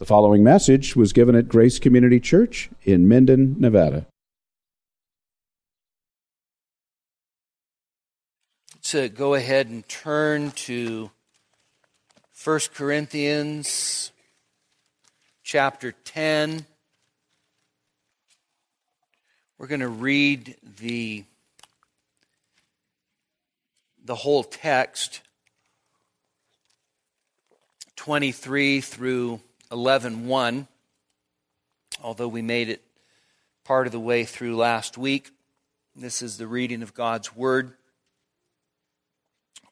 The following message was given at Grace Community Church in Minden, Nevada. To go ahead and turn to 1 Corinthians chapter 10. We're going to read the, the whole text, 23 through 11.1, although we made it part of the way through last week. This is the reading of God's Word.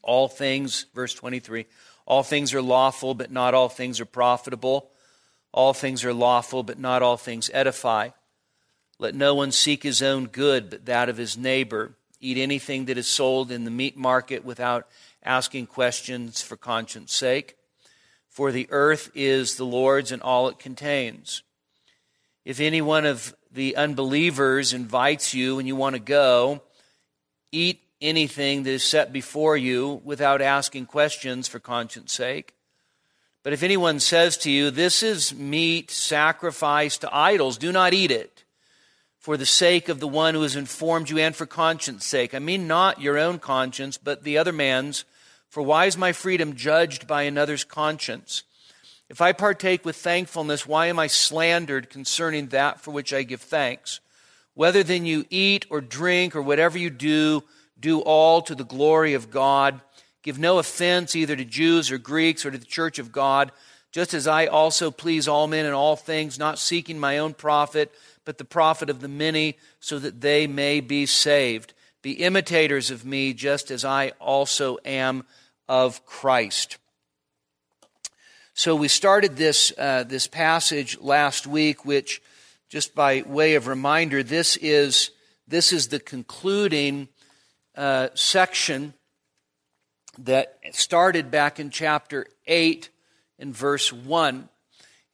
All things, verse 23, all things are lawful, but not all things are profitable. All things are lawful, but not all things edify. Let no one seek his own good, but that of his neighbor. Eat anything that is sold in the meat market without asking questions for conscience sake for the earth is the Lord's and all it contains. If any one of the unbelievers invites you and you want to go, eat anything that is set before you without asking questions for conscience sake. But if anyone says to you, This is meat sacrificed to idols, do not eat it for the sake of the one who has informed you and for conscience sake. I mean, not your own conscience, but the other man's for why is my freedom judged by another's conscience? If I partake with thankfulness, why am I slandered concerning that for which I give thanks? Whether then you eat or drink or whatever you do, do all to the glory of God. Give no offense either to Jews or Greeks or to the church of God, just as I also please all men in all things, not seeking my own profit, but the profit of the many, so that they may be saved. Be imitators of me, just as I also am of Christ. So we started this, uh, this passage last week, which, just by way of reminder, this is, this is the concluding uh, section that started back in chapter 8 in verse 1.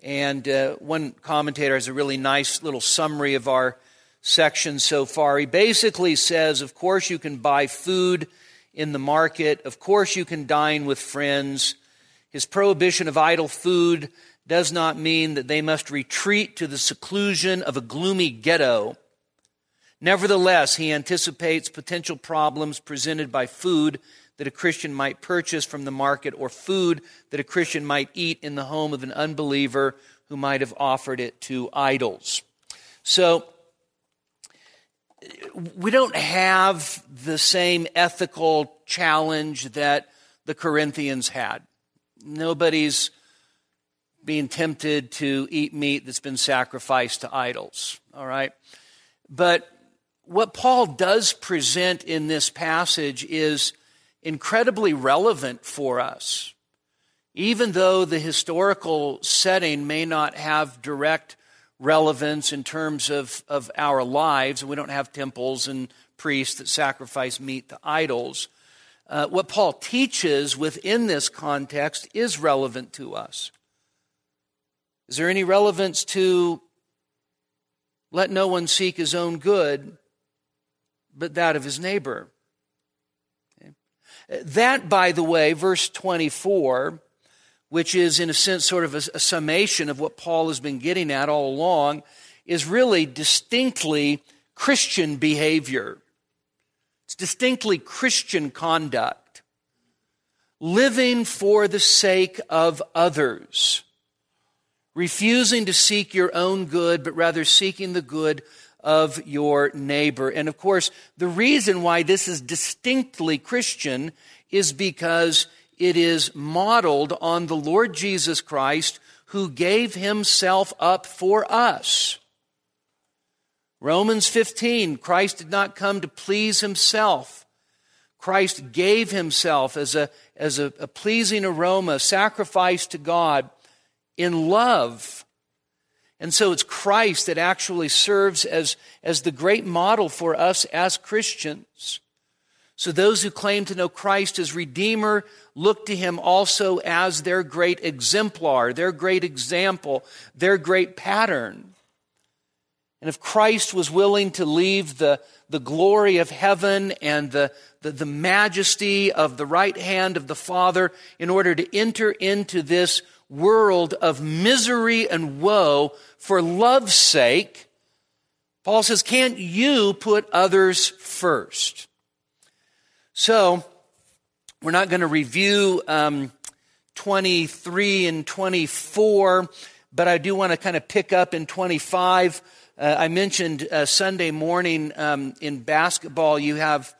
And uh, one commentator has a really nice little summary of our section so far. He basically says, of course, you can buy food in the market. Of course, you can dine with friends. His prohibition of idol food does not mean that they must retreat to the seclusion of a gloomy ghetto. Nevertheless, he anticipates potential problems presented by food that a Christian might purchase from the market or food that a Christian might eat in the home of an unbeliever who might have offered it to idols. So, we don't have the same ethical challenge that the Corinthians had. Nobody's being tempted to eat meat that's been sacrificed to idols, all right? But what Paul does present in this passage is incredibly relevant for us. Even though the historical setting may not have direct relevance in terms of, of our lives. We don't have temples and priests that sacrifice meat to idols. Uh, what Paul teaches within this context is relevant to us. Is there any relevance to let no one seek his own good, but that of his neighbor? Okay. That, by the way, verse 24, which is, in a sense, sort of a, a summation of what Paul has been getting at all along, is really distinctly Christian behavior. It's distinctly Christian conduct. Living for the sake of others. Refusing to seek your own good, but rather seeking the good of your neighbor. And of course, the reason why this is distinctly Christian is because it is modeled on the Lord Jesus Christ who gave himself up for us. Romans 15, Christ did not come to please himself. Christ gave himself as a, as a, a pleasing aroma, sacrifice to God in love. And so it's Christ that actually serves as, as the great model for us as Christians. So those who claim to know Christ as Redeemer look to him also as their great exemplar, their great example, their great pattern. And if Christ was willing to leave the, the glory of heaven and the, the, the majesty of the right hand of the Father in order to enter into this world of misery and woe for love's sake, Paul says, can't you put others first? So, we're not going to review um, 23 and 24, but I do want to kind of pick up in 25. Uh, I mentioned uh, Sunday morning um, in basketball, you have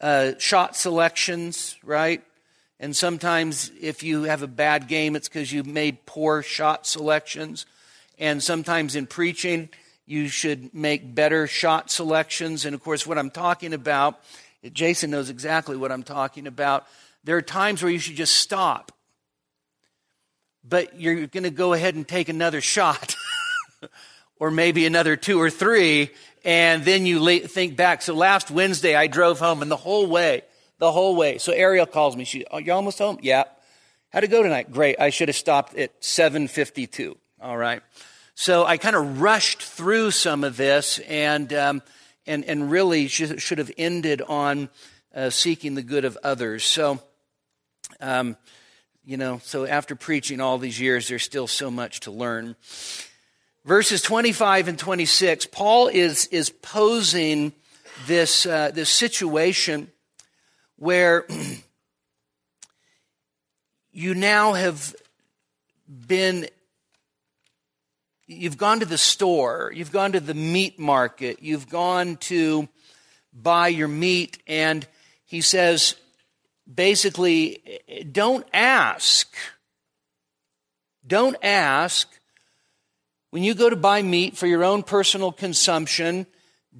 uh, shot selections, right? And sometimes if you have a bad game, it's because you made poor shot selections. And sometimes in preaching, you should make better shot selections. And of course, what I'm talking about, Jason knows exactly what I'm talking about. There are times where you should just stop, but you're going to go ahead and take another shot, or maybe another two or three, and then you think back. So last Wednesday, I drove home, and the whole way, the whole way. So Ariel calls me. She, oh, you almost home? Yeah. How'd it go tonight? Great. I should have stopped at 7:52. All right. So I kind of rushed through some of this, and um, and and really should, have ended on uh, seeking the good of others. So um, you know, so after preaching all these years, there's still so much to learn. Verses 25 and 26, Paul is, is posing this, uh, this situation where you now have been, you've gone to the store, you've gone to the meat market, you've gone to buy your meat, and he says, basically, don't ask. Don't ask. When you go to buy meat for your own personal consumption,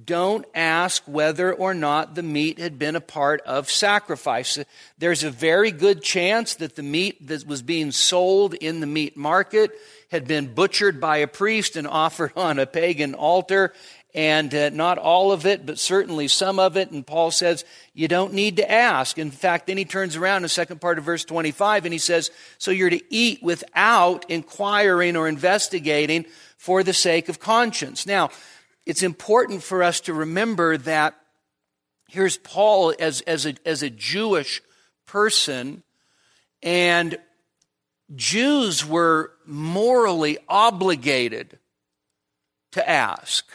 don't ask whether or not the meat had been a part of sacrifice. There's a very good chance that the meat that was being sold in the meat market had been butchered by a priest and offered on a pagan altar, and uh, not all of it, but certainly some of it. And Paul says, you don't need to ask. In fact, then he turns around in the second part of verse 25 and he says, so you're to eat without inquiring or investigating for the sake of conscience. Now, it's important for us to remember that here's Paul as, as, a, as a Jewish person, and Jews were morally obligated to ask.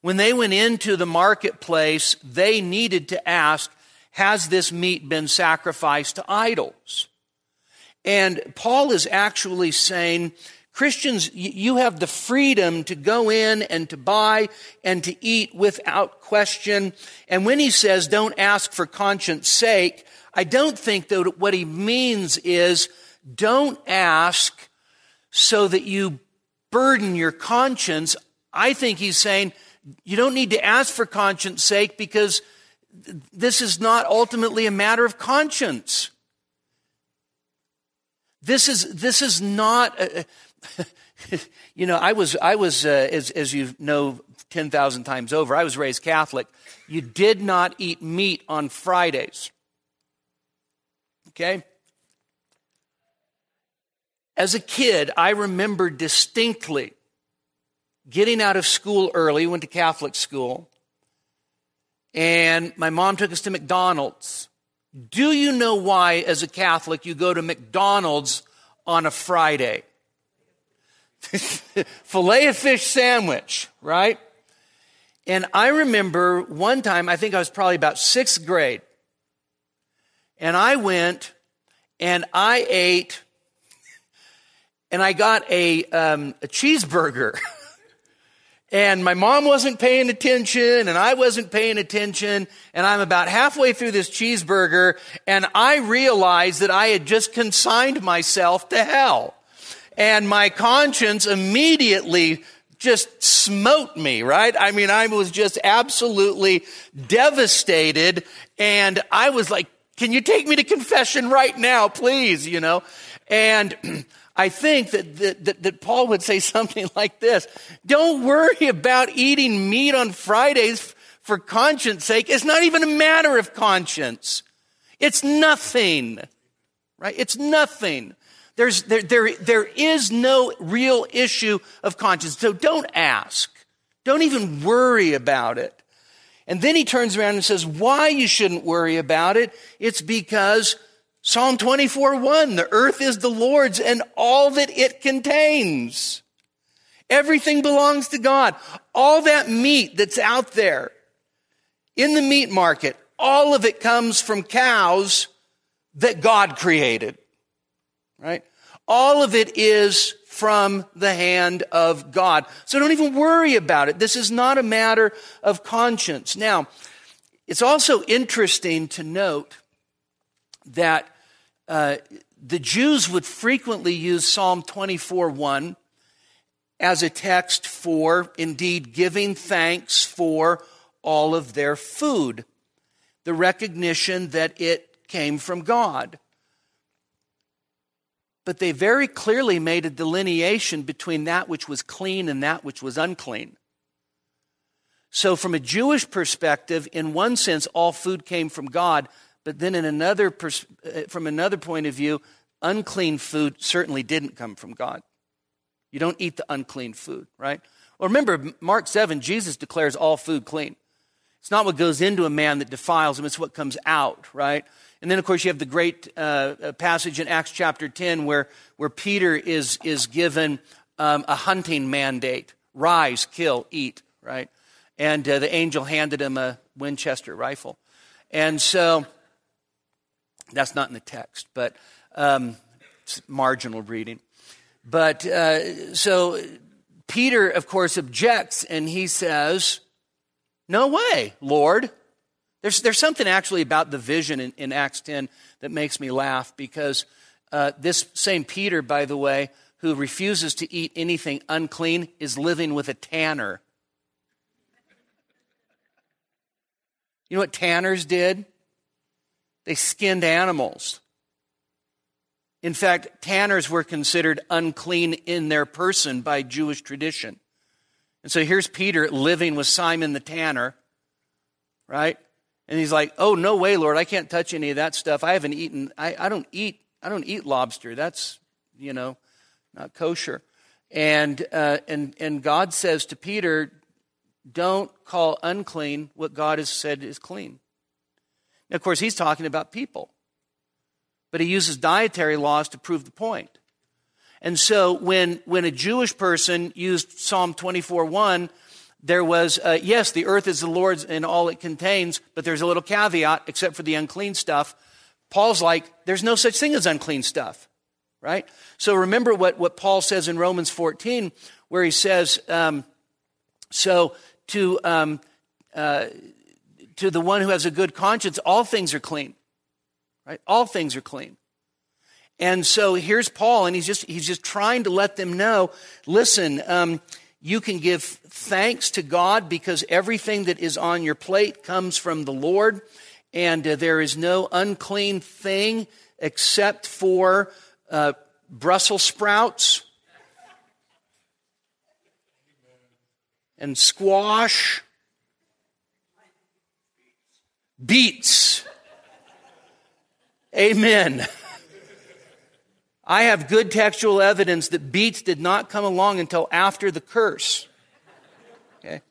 When they went into the marketplace, they needed to ask, has this meat been sacrificed to idols? And Paul is actually saying, Christians, you have the freedom to go in and to buy and to eat without question. And when he says don't ask for conscience sake, I don't think that what he means is don't ask so that you burden your conscience. I think he's saying you don't need to ask for conscience sake because this is not ultimately a matter of conscience. This is, this is not, a, you know, I was, I was uh, as, as you know 10,000 times over, I was raised Catholic. You did not eat meat on Fridays. Okay? As a kid, I remember distinctly getting out of school early, went to Catholic school, and my mom took us to McDonald's. Do you know why, as a Catholic, you go to McDonald's on a Friday? Filet of fish sandwich, right? And I remember one time, I think I was probably about sixth grade, and I went and I ate, and I got a, um, a cheeseburger. and my mom wasn't paying attention and I wasn't paying attention and I'm about halfway through this cheeseburger and I realized that I had just consigned myself to hell. And my conscience immediately just smote me, right? I mean, I was just absolutely devastated and I was like, can you take me to confession right now, please? You know? And I think that, that, that, Paul would say something like this. Don't worry about eating meat on Fridays for conscience sake. It's not even a matter of conscience. It's nothing, right? It's nothing. There's, there, there, there is no real issue of conscience. So don't ask. Don't even worry about it. And then he turns around and says, why you shouldn't worry about it? It's because Psalm 24 1, the earth is the Lord's and all that it contains. Everything belongs to God. All that meat that's out there in the meat market, all of it comes from cows that God created. Right? All of it is from the hand of God. So don't even worry about it. This is not a matter of conscience. Now, it's also interesting to note that uh, the Jews would frequently use Psalm 24 1 as a text for indeed giving thanks for all of their food, the recognition that it came from God. But they very clearly made a delineation between that which was clean and that which was unclean. So, from a Jewish perspective, in one sense, all food came from God, but then in another pers- uh, from another point of view, unclean food certainly didn't come from God. You don't eat the unclean food, right? Well, remember, Mark 7, Jesus declares all food clean. It's not what goes into a man that defiles him, it's what comes out, right? And then, of course, you have the great uh, uh passage in Acts chapter 10 where, where Peter is, is given um, a hunting mandate rise, kill, eat, right? And uh, the angel handed him a Winchester rifle. And so that's not in the text, but um, marginal reading. But uh, so Peter, of course, objects and he says, No way, Lord. There's, there's something actually about the vision in, in Acts 10 that makes me laugh because uh, this same Peter, by the way, who refuses to eat anything unclean, is living with a tanner. You know what tanners did? They skinned animals. In fact, tanners were considered unclean in their person by Jewish tradition. And so here's Peter living with Simon the tanner, right? And he's like, "Oh no way, Lord! I can't touch any of that stuff. I haven't eaten. I, I don't eat. I don't eat lobster. That's you know, not kosher." And uh, and and God says to Peter, "Don't call unclean what God has said is clean." Of course, he's talking about people, but he uses dietary laws to prove the point. And so when, when a Jewish person used Psalm 24 1, there was, uh, yes, the earth is the Lord's and all it contains, but there's a little caveat, except for the unclean stuff. Paul's like, there's no such thing as unclean stuff, right? So remember what, what Paul says in Romans 14, where he says, um, so to, um, uh, to the one who has a good conscience, all things are clean. Right? All things are clean. And so here's Paul, and he's just he's just trying to let them know. Listen, um, you can give thanks to God because everything that is on your plate comes from the Lord, and uh, there is no unclean thing except for uh, Brussels sprouts and squash beets. Amen. I have good textual evidence that beets did not come along until after the curse. Okay?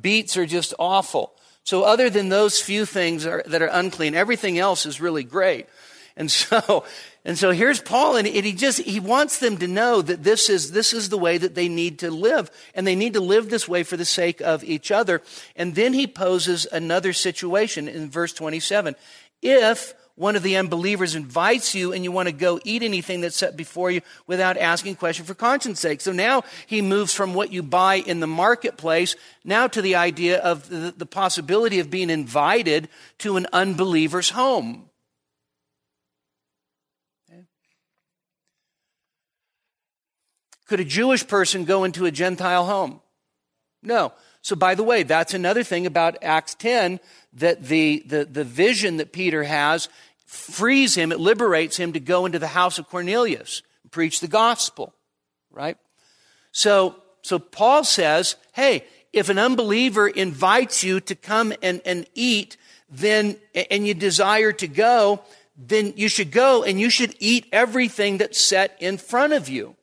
Beets are just awful. So, other than those few things are, that are unclean, everything else is really great. And so, and so here's Paul, and he just, he wants them to know that this is, this is the way that they need to live. And they need to live this way for the sake of each other. And then he poses another situation in verse 27. If one of the unbelievers invites you and you want to go eat anything that's set before you without asking question for conscience sake. So now he moves from what you buy in the marketplace now to the idea of the, the possibility of being invited to an unbeliever's home. Could a Jewish person go into a Gentile home? No. So, by the way, that's another thing about Acts 10 that the, the, the vision that Peter has frees him, it liberates him to go into the house of Cornelius and preach the gospel, right? So, so Paul says, hey, if an unbeliever invites you to come and, and eat, then, and you desire to go, then you should go and you should eat everything that's set in front of you.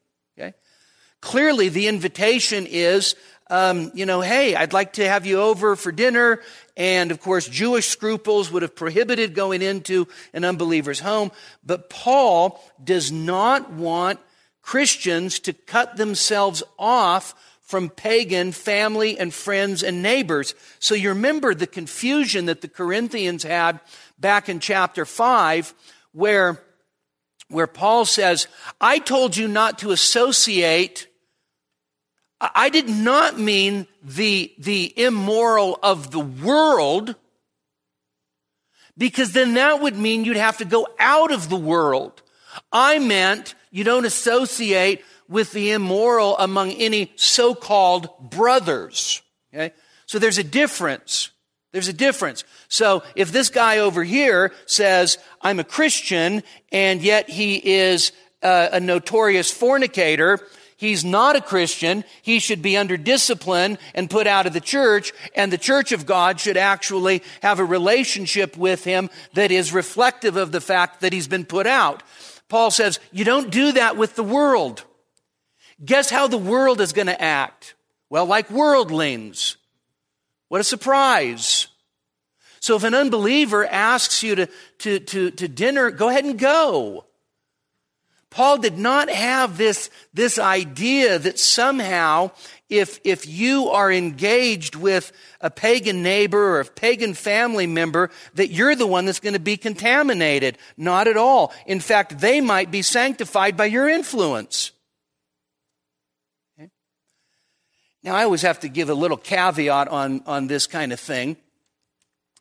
Clearly, the invitation is um, you know, hey, I'd like to have you over for dinner. And of course, Jewish scruples would have prohibited going into an unbeliever's home. But Paul does not want Christians to cut themselves off from pagan family and friends and neighbors. So you remember the confusion that the Corinthians had back in chapter 5 where, where Paul says, I told you not to associate I did not mean the, the immoral of the world, because then that would mean you'd have to go out of the world. I meant you don't associate with the immoral among any so-called brothers. Okay? So there's a difference. There's a difference. So if this guy over here says, I'm a Christian, and yet he is a, a notorious fornicator, he's not a Christian, he should be under discipline and put out of the church, and the church of God should actually have a relationship with him that is reflective of the fact that he's been put out. Paul says, you don't do that with the world. Guess how the world is going to act? Well, like worldlings. What a surprise. So if an unbeliever asks you to, to, to, to dinner, go ahead and go. Paul did not have this, this idea that somehow if, if you are engaged with a pagan neighbor or a pagan family member, that you're the one that's going to be contaminated. Not at all. In fact, they might be sanctified by your influence. Okay? Now, I always have to give a little caveat on, on this kind of thing,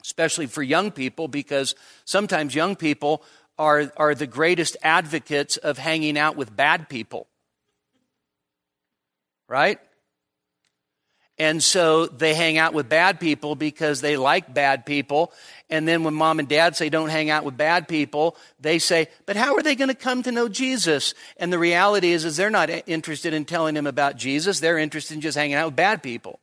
especially for young people, because sometimes young people are, are the greatest advocates of hanging out with bad people. Right? And so they hang out with bad people because they like bad people. And then when mom and dad say don't hang out with bad people, they say, but how are they going to come to know Jesus? And the reality is, is they're not interested in telling them about Jesus. They're interested in just hanging out with bad people.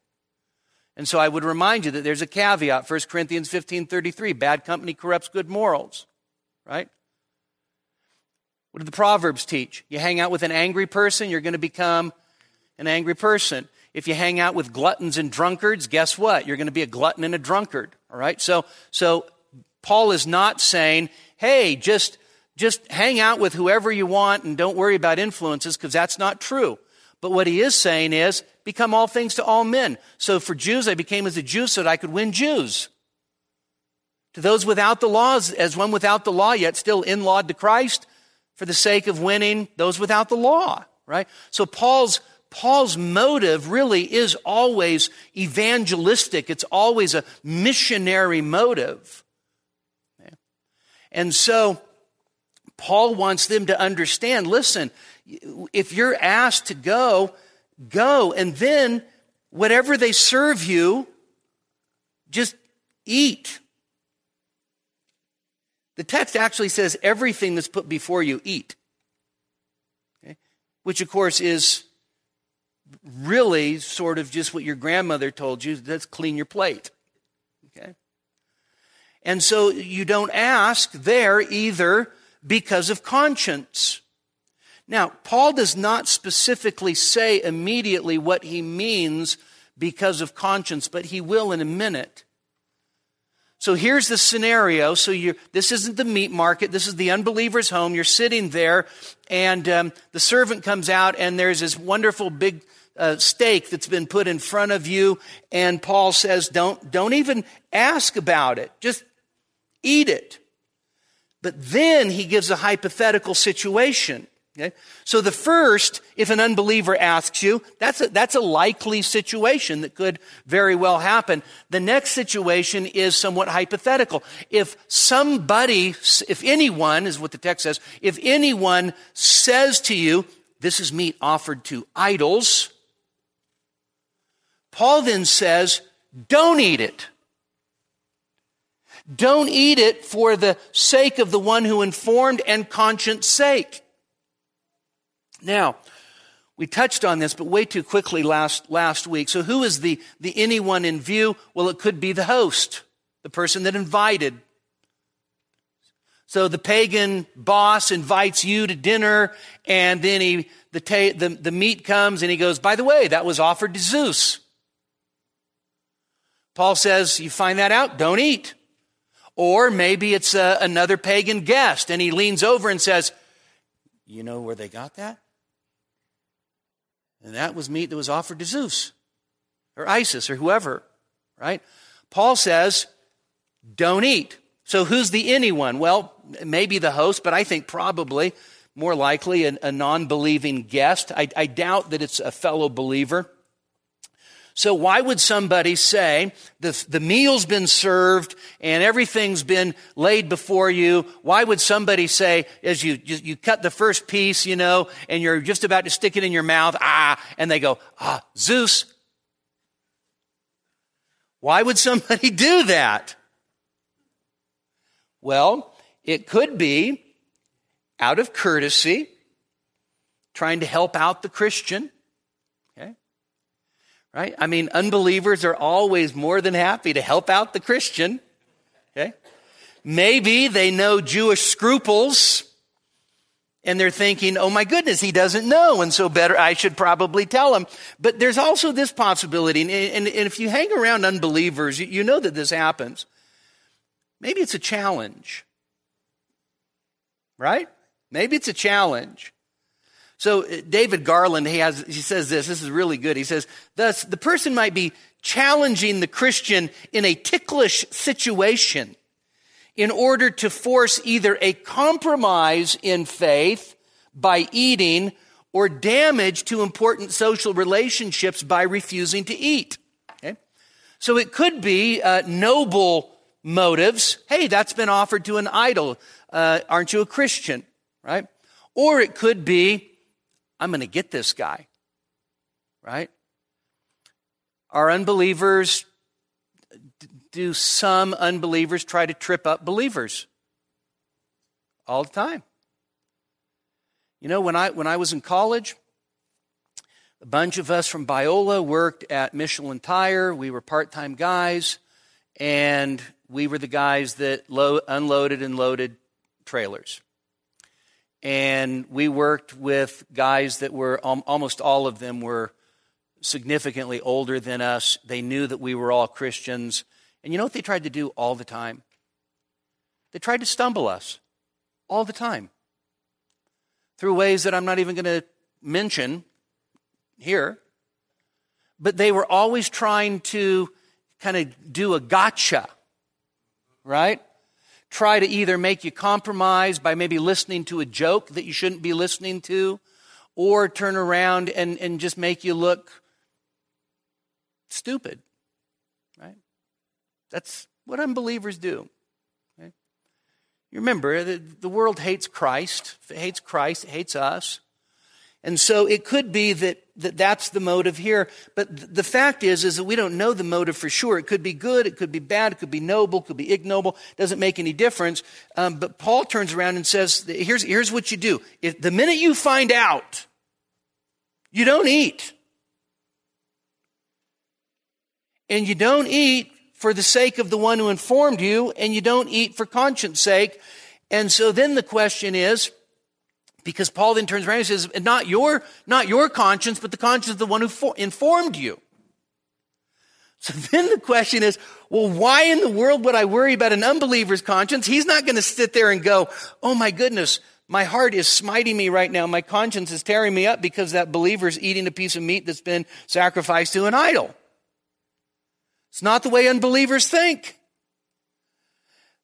And so I would remind you that there's a caveat, 1 Corinthians 15, 33, bad company corrupts good morals, right? What do the Proverbs teach? You hang out with an angry person, you're going to become an angry person. If you hang out with gluttons and drunkards, guess what? You're going to be a glutton and a drunkard. All right? So, so Paul is not saying, hey, just, just hang out with whoever you want and don't worry about influences because that's not true. But what he is saying is, become all things to all men. So for Jews, I became as a Jew so that I could win Jews. To those without the laws, as one without the law, yet still in law to Christ, for the sake of winning those without the law, right? So Paul's Paul's motive really is always evangelistic. It's always a missionary motive. And so Paul wants them to understand, listen, if you're asked to go, go. And then whatever they serve you, just eat. The text actually says everything that's put before you, eat. Okay? Which, of course, is really sort of just what your grandmother told you let's clean your plate. Okay? And so you don't ask there either because of conscience. Now, Paul does not specifically say immediately what he means because of conscience, but he will in a minute. So here's the scenario. So you this isn't the meat market. This is the unbeliever's home. You're sitting there, and um, the servant comes out, and there's this wonderful big uh, steak that's been put in front of you, and Paul says, don't, don't even ask about it. Just eat it. But then he gives a hypothetical situation. Okay? So the first, if an unbeliever asks you, that's a, that's a likely situation that could very well happen. The next situation is somewhat hypothetical. If somebody, if anyone, is what the text says, if anyone says to you, this is meat offered to idols, Paul then says, don't eat it. Don't eat it for the sake of the one who informed and conscience sake. Now, we touched on this, but way too quickly last, last week. So who is the, the anyone in view? Well, it could be the host, the person that invited. So the pagan boss invites you to dinner and then he, the, ta- the, the meat comes and he goes, by the way, that was offered to Zeus. Paul says, you find that out, don't eat. Or maybe it's a, uh, another pagan guest and he leans over and says, You know where they got that? And that was meat that was offered to Zeus or Isis or whoever, right? Paul says, Don't eat. So who's the anyone? Well, maybe the host, but I think probably more likely a, a non believing guest. I, I doubt that it's a fellow believer. So why would somebody say the, the meal's been served and everything's been laid before you? Why would somebody say, as you, you, you, cut the first piece, you know, and you're just about to stick it in your mouth, ah, and they go, ah, Zeus. Why would somebody do that? Well, it could be out of courtesy, trying to help out the Christian Right? I mean, unbelievers are always more than happy to help out the Christian. Okay? Maybe they know Jewish scruples and they're thinking, oh my goodness, he doesn't know, and so better, I should probably tell him. But there's also this possibility, and, and, and if you hang around unbelievers, you, you know that this happens. Maybe it's a challenge, right? Maybe it's a challenge. So uh, David Garland, he has, he says this, this is really good. He says, thus the person might be challenging the Christian in a ticklish situation in order to force either a compromise in faith by eating or damage to important social relationships by refusing to eat. Okay? So it could be uh, noble motives. Hey, that's been offered to an idol. Uh, aren't you a Christian? Right? Or it could be I'm going to get this guy. Right? Our unbelievers, do some unbelievers try to trip up believers? All the time. You know, when I, when I was in college, a bunch of us from Biola worked at Michelin Tire. We were part time guys, and we were the guys that lo- unloaded and loaded trailers and we worked with guys that were almost all of them were significantly older than us. They knew that we were all Christians. And you know what they tried to do all the time? They tried to stumble us all the time through ways that I'm not even going to mention here. But they were always trying to kind of do a gotcha, right? Try to either make you compromise by maybe listening to a joke that you shouldn't be listening to, or turn around and, and just make you look stupid. Right? That's what unbelievers do. Okay? You remember, the, the world hates Christ. It hates Christ, it hates us. And so it could be that, that that's the motive here. But the fact is, is that we don't know the motive for sure. It could be good, it could be bad, it could be noble, it could be ignoble. It doesn't make any difference. Um, but Paul turns around and says, here's, here's what you do. If the minute you find out, you don't eat. And you don't eat for the sake of the one who informed you, and you don't eat for conscience sake. And so then the question is, because Paul then turns around and says, not your, not your conscience, but the conscience of the one who for, informed you. So then the question is, well, why in the world would I worry about an unbeliever's conscience? He's not going to sit there and go, oh my goodness, my heart is smiting me right now. My conscience is tearing me up because that believer's eating a piece of meat that's been sacrificed to an idol. It's not the way unbelievers think.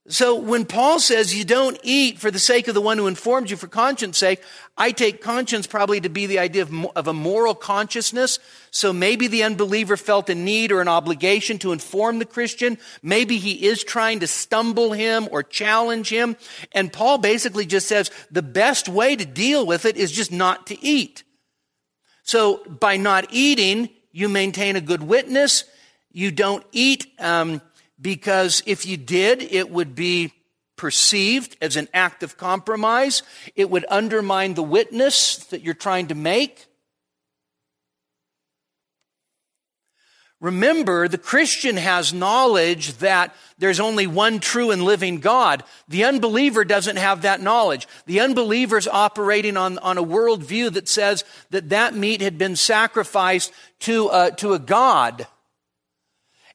So when Paul says you don't eat for the sake of the one who informed you for conscience sake, I take conscience probably to be the idea of, of, a moral consciousness. So maybe the unbeliever felt a need or an obligation to inform the Christian. Maybe he is trying to stumble him or challenge him. And Paul basically just says the best way to deal with it is just not to eat. So by not eating, you maintain a good witness. You don't eat, um, because if you did, it would be perceived as an act of compromise. It would undermine the witness that you're trying to make. Remember, the Christian has knowledge that there's only one true and living God. The unbeliever doesn't have that knowledge. The unbeliever's operating on, on a worldview that says that that meat had been sacrificed to, uh, to a God.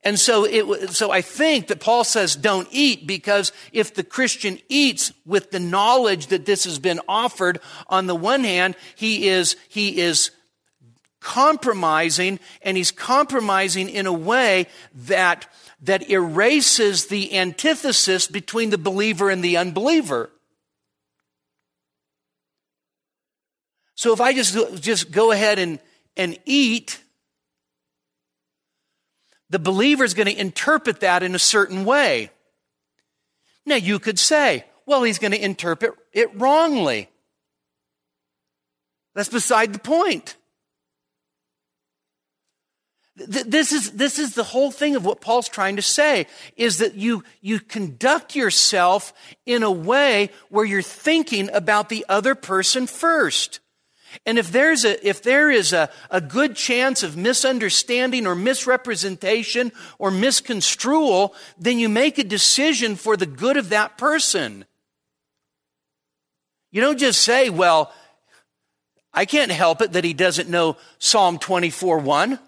And so it, so I think that Paul says don't eat because if the Christian eats with the knowledge that this has been offered, on the one hand, he is, he is compromising and he's compromising in a way that, that erases the antithesis between the believer and the unbeliever. So if I just, just go ahead and, and eat, the believer is going to interpret that in a certain way. Now, you could say, well, he's going to interpret it wrongly. That's beside the point. This is, this is the whole thing of what Paul's trying to say is that you, you conduct yourself in a way where you're thinking about the other person first. And if there's a, if there is a, a good chance of misunderstanding or misrepresentation or misconstrual, then you make a decision for the good of that person. You don't just say, well, I can't help it that he doesn't know Psalm 24 1.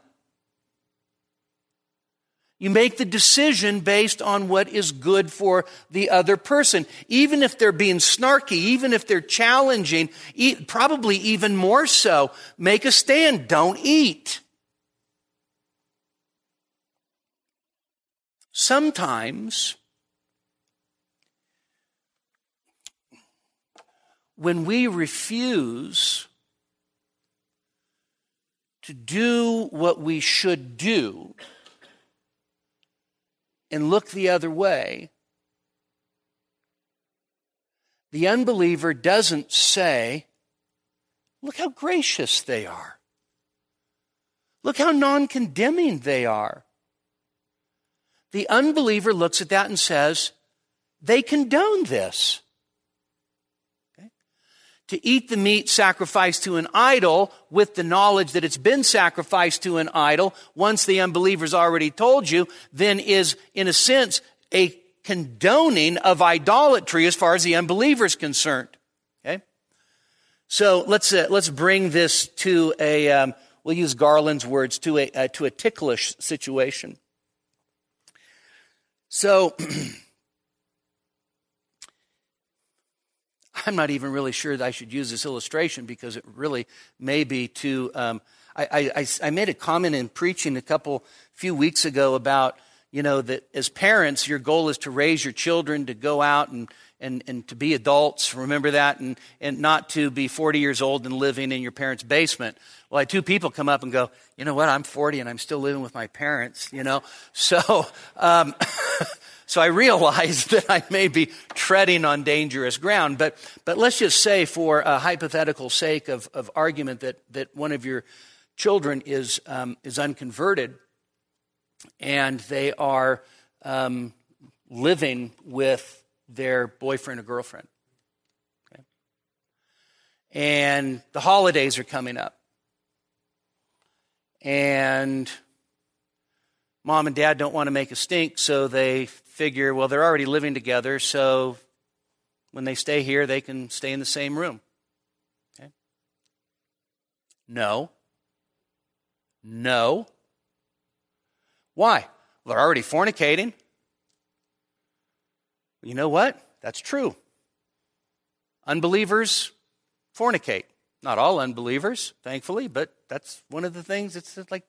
You make the decision based on what is good for the other person. Even if they're being snarky, even if they're challenging, probably even more so, make a stand. Don't eat. Sometimes, when we refuse to do what we should do, and look the other way, the unbeliever doesn't say, Look how gracious they are. Look how non condemning they are. The unbeliever looks at that and says, They condone this to eat the meat sacrificed to an idol with the knowledge that it's been sacrificed to an idol, once the unbeliever's already told you, then is, in a sense, a condoning of idolatry as far as the unbeliever is concerned. Okay? So let's, uh, let's bring this to a, um, we'll use Garland's words, to a, uh, to a ticklish situation. So, I'm not even really sure that I should use this illustration because it really may be too. Um, I, I, I made a comment in preaching a couple few weeks ago about you know that as parents your goal is to raise your children to go out and and, and to be adults. Remember that? And, and not to be 40 years old and living in your parents basement. Well i had two people come up and go you know what? I'm 40 and i'm still living with my parents you know? So um, So I realize that I may be treading on dangerous ground, but, but let's just say, for a hypothetical sake of, of argument, that, that one of your children is, um, is unconverted and they are um, living with their boyfriend or girlfriend. Okay? And the holidays are coming up. And mom and dad don't want to make a stink, so they figure, well, they're already living together, so when they stay here, they can stay in the same room. Okay? No. No. Why? Well, they're already fornicating. You know what? That's true. Unbelievers fornicate. Not all unbelievers, thankfully, but that's one of the things. It's like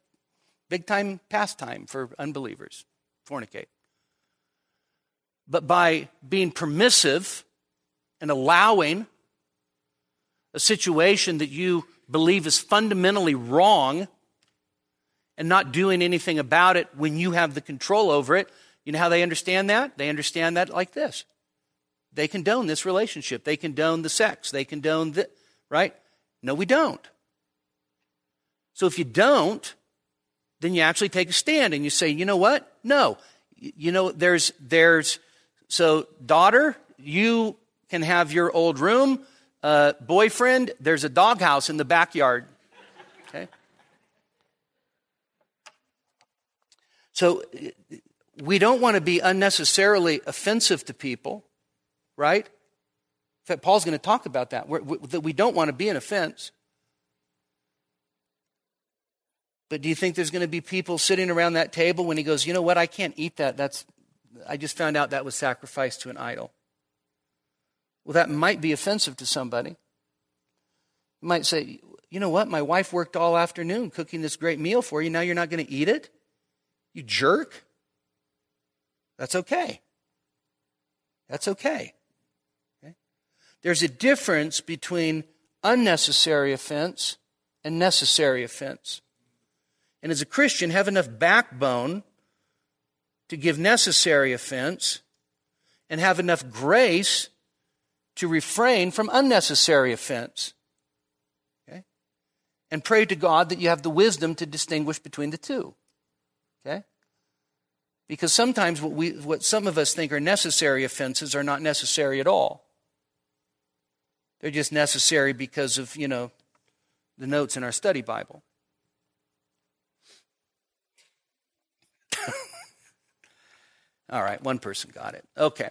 big time pastime for unbelievers. Fornicate but by being permissive and allowing a situation that you believe is fundamentally wrong and not doing anything about it when you have the control over it. You know how they understand that? They understand that like this. They condone this relationship. They condone the sex. They condone the, right? No, we don't. So if you don't, then you actually take a stand and you say, you know what? No. You know, there's, there's, so, daughter, you can have your old room. Uh, boyfriend, there's a doghouse in the backyard. Okay? So, we don't want to be unnecessarily offensive to people, right? In fact, Paul's going to talk about that, that we don't want to be an offense. But do you think there's going to be people sitting around that table when he goes, you know what, I can't eat that. That's, I just found out that was sacrificed to an idol. Well, that might be offensive to somebody. You might say, you know what, my wife worked all afternoon cooking this great meal for you. Now you're not going to eat it? You jerk. That's okay. That's okay. okay. There's a difference between unnecessary offense and necessary offense. And as a Christian, have enough backbone to give necessary offense and have enough grace to refrain from unnecessary offense. Okay? And pray to God that you have the wisdom to distinguish between the two. Okay? Because sometimes what, we, what some of us think are necessary offenses are not necessary at all. They're just necessary because of, you know, the notes in our study Bible. All right, one person got it. Okay.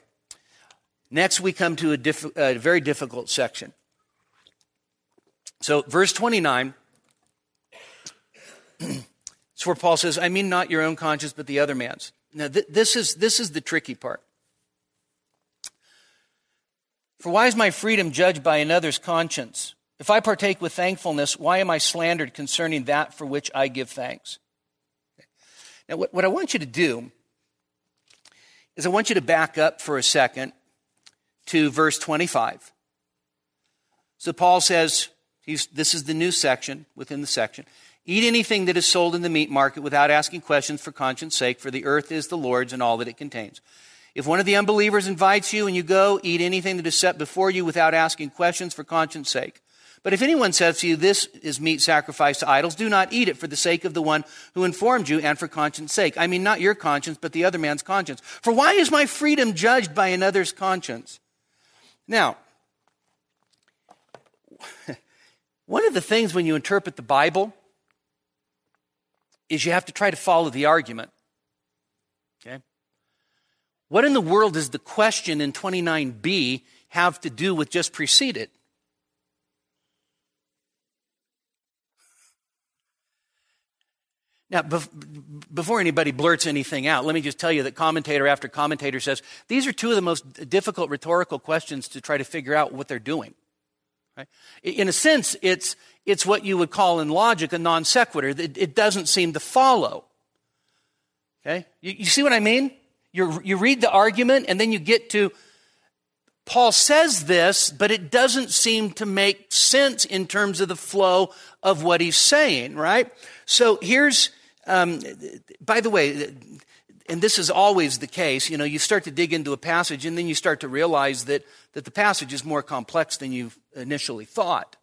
Next, we come to a, diff- a very difficult section. So, verse 29, it's where Paul says, I mean not your own conscience, but the other man's. Now, th- this, is, this is the tricky part. For why is my freedom judged by another's conscience? If I partake with thankfulness, why am I slandered concerning that for which I give thanks? Now, what, what I want you to do is I want you to back up for a second to verse 25. So Paul says, this is the new section within the section. Eat anything that is sold in the meat market without asking questions for conscience sake, for the earth is the Lord's and all that it contains. If one of the unbelievers invites you and you go, eat anything that is set before you without asking questions for conscience sake. But if anyone says to you, This is meat sacrificed to idols, do not eat it for the sake of the one who informed you and for conscience sake. I mean, not your conscience, but the other man's conscience. For why is my freedom judged by another's conscience? Now, one of the things when you interpret the Bible is you have to try to follow the argument. Okay? What in the world does the question in 29b have to do with just preceded? Now, before anybody blurts anything out, let me just tell you that commentator after commentator says these are two of the most difficult rhetorical questions to try to figure out what they're doing. Right? In a sense, it's, it's what you would call in logic a non sequitur. It, it doesn't seem to follow. Okay? You, you see what I mean? you you read the argument and then you get to Paul says this, but it doesn't seem to make sense in terms of the flow of what he's saying, right? So here's um, by the way, and this is always the case, you know, you start to dig into a passage and then you start to realize that, that the passage is more complex than you initially thought.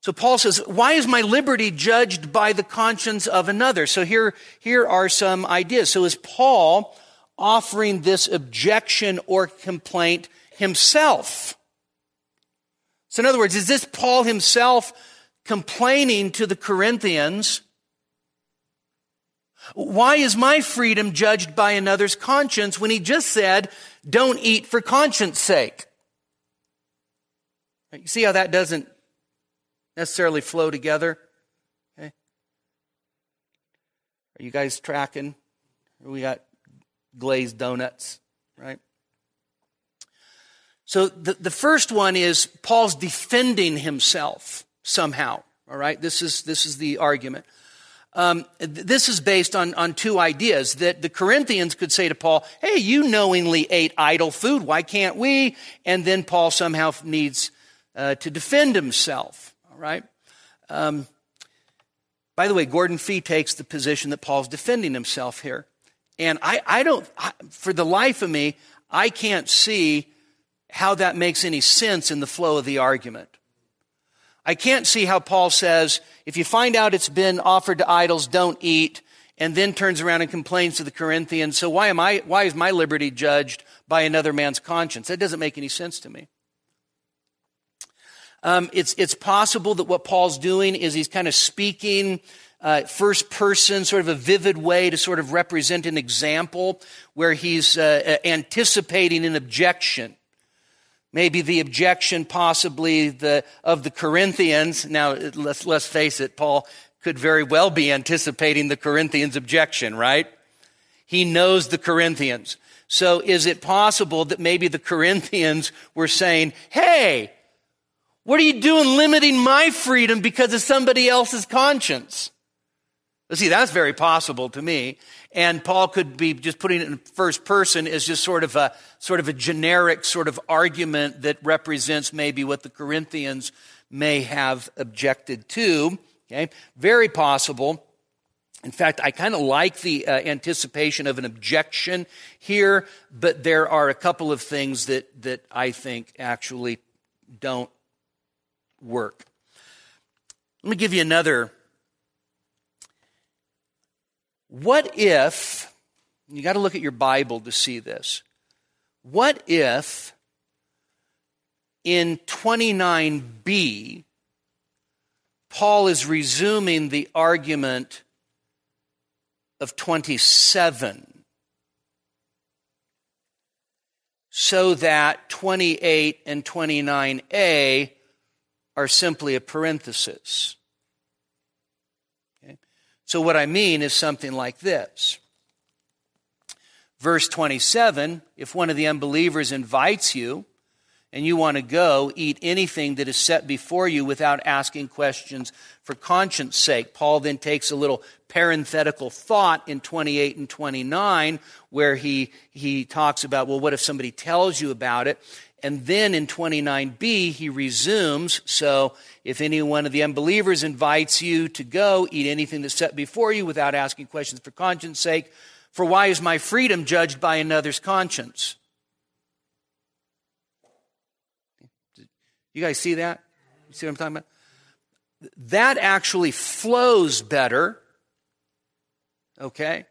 So Paul says, why is my liberty judged by the conscience of another? So here, here are some ideas. So is Paul offering this objection or complaint himself? So in other words, is this Paul himself complaining to the Corinthians why is my freedom judged by another's conscience when he just said, don't eat for conscience sake? You see how that doesn't necessarily flow together? Okay. Are you guys tracking? We got glazed donuts, right? So the, the first one is Paul's defending himself somehow. All right, this is this is the argument. Um, this is based on, on two ideas that the Corinthians could say to Paul, Hey, you knowingly ate idol food. Why can't we? And then Paul somehow needs uh, to defend himself. All right. Um, by the way, Gordon Fee takes the position that Paul's defending himself here. And I, I don't, I, for the life of me, I can't see how that makes any sense in the flow of the argument. I can't see how Paul says, if you find out it's been offered to idols, don't eat, and then turns around and complains to the Corinthians, so why am I, why is my liberty judged by another man's conscience? That doesn't make any sense to me. Um, it's, it's possible that what Paul's doing is he's kind of speaking uh, first person, sort of a vivid way to sort of represent an example where he's uh, anticipating an objection. Maybe the objection, possibly the, of the Corinthians. Now, let's, let's face it, Paul could very well be anticipating the Corinthians' objection, right? He knows the Corinthians. So is it possible that maybe the Corinthians were saying, hey, what are you doing limiting my freedom because of somebody else's conscience? See, that's very possible to me. And Paul could be just putting it in first person as just sort of a sort of a generic sort of argument that represents maybe what the Corinthians may have objected to. Okay, very possible. In fact, I kind of like the uh, anticipation of an objection here, but there are a couple of things that that I think actually don't work. Let me give you another. What if, you got to look at your Bible to see this. What if in 29b, Paul is resuming the argument of 27 so that 28 and 29a are simply a parenthesis. So, what I mean is something like this. Verse 27 if one of the unbelievers invites you and you want to go, eat anything that is set before you without asking questions for conscience sake. Paul then takes a little parenthetical thought in 28 and 29 where he, he talks about, well, what if somebody tells you about it? And then in 29b, he resumes. So if any one of the unbelievers invites you to go, eat anything that's set before you without asking questions for conscience sake. For why is my freedom judged by another's conscience? You guys see that? You see what I'm talking about? That actually flows better. Okay?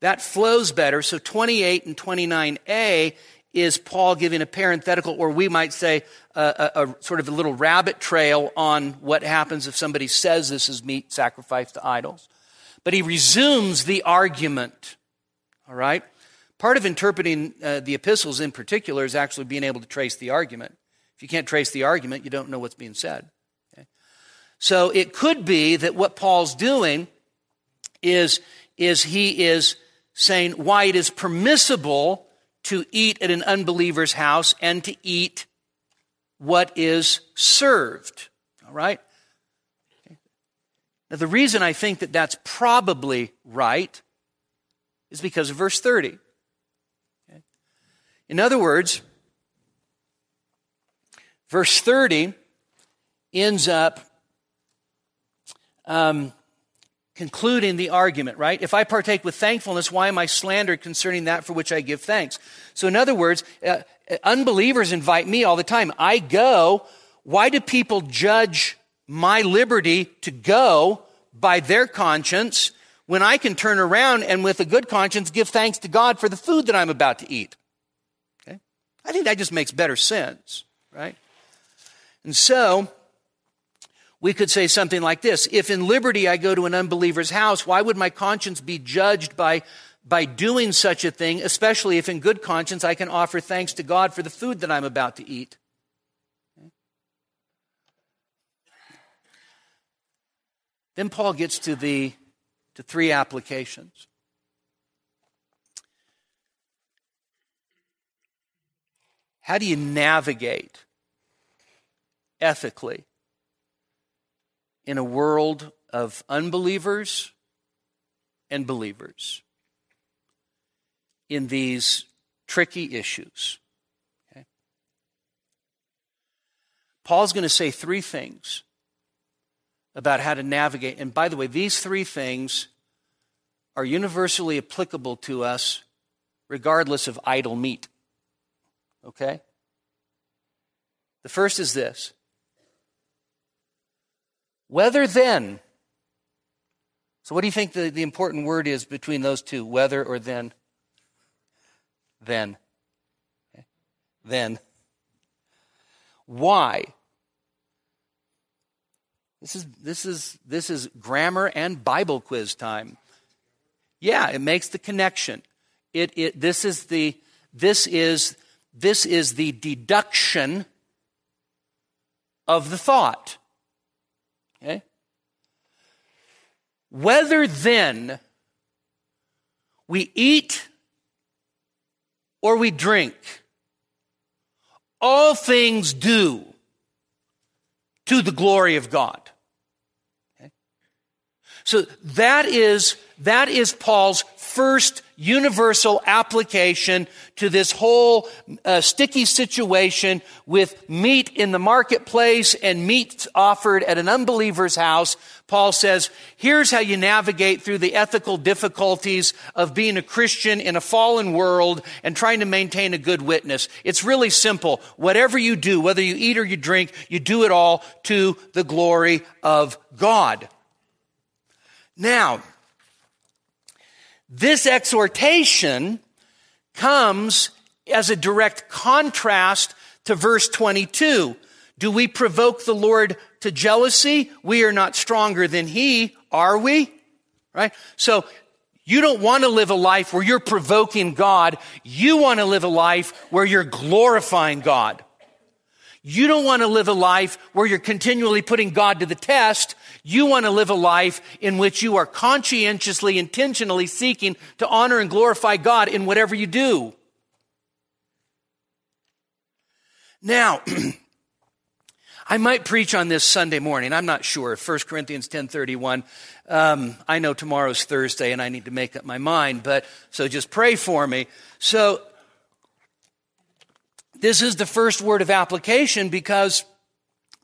That flows better. So 28 and 29a is Paul giving a parenthetical, or we might say a, a, a, sort of a little rabbit trail on what happens if somebody says this is meat sacrificed to idols. But he resumes the argument. All right? Part of interpreting uh, the epistles in particular is actually being able to trace the argument. If you can't trace the argument, you don't know what's being said. Okay? So it could be that what Paul's doing is, is he is saying why it is permissible to eat at an unbeliever's house and to eat what is served. All right? Now, the reason I think that that's probably right is because of verse 30. Okay? In other words, verse 30 ends up um, concluding the argument, right? If I partake with thankfulness, why am I slandered concerning that for which I give thanks? So, in other words, uh, unbelievers invite me all the time. I go. Why do people judge my liberty to go by their conscience when I can turn around and with a good conscience give thanks to God for the food that I'm about to eat? Okay? I think that just makes better sense, right? And so, we could say something like this If in liberty I go to an unbeliever's house, why would my conscience be judged by, by doing such a thing, especially if in good conscience I can offer thanks to God for the food that I'm about to eat? Then Paul gets to the to three applications. How do you navigate ethically in a world of unbelievers and believers in these tricky issues. Okay? Paul's going to say three things about how to navigate. And by the way, these three things are universally applicable to us regardless of idol meat. Okay? The first is this whether then. So, what do you think the, the important word is between those two, whether or then? Then. Okay. Then. Why? This is, this, is, this is grammar and Bible quiz time. Yeah, it makes the connection. It, it, this, is the, this, is, this is the deduction of the thought. Okay? whether then we eat or we drink, all things do to the glory of God. So that is, that is Paul's first universal application to this whole uh, sticky situation with meat in the marketplace and meat offered at an unbeliever's house. Paul says, here's how you navigate through the ethical difficulties of being a Christian in a fallen world and trying to maintain a good witness. It's really simple. Whatever you do, whether you eat or you drink, you do it all to the glory of God. Now, this exhortation comes as a direct contrast to verse 22. Do we provoke the Lord to jealousy? We are not stronger than he, are we? Right? So you don't want to live a life where you're provoking God. You want to live a life where you're glorifying God. You don't want to live a life where you're continually putting God to the test. You want to live a life in which you are conscientiously, intentionally seeking to honor and glorify God in whatever you do. Now, I might preach on this Sunday morning. I'm not sure. 1 Corinthians 10:31. Um, I know tomorrow's Thursday and I need to make up my mind, but so just pray for me. So this is the first word of application because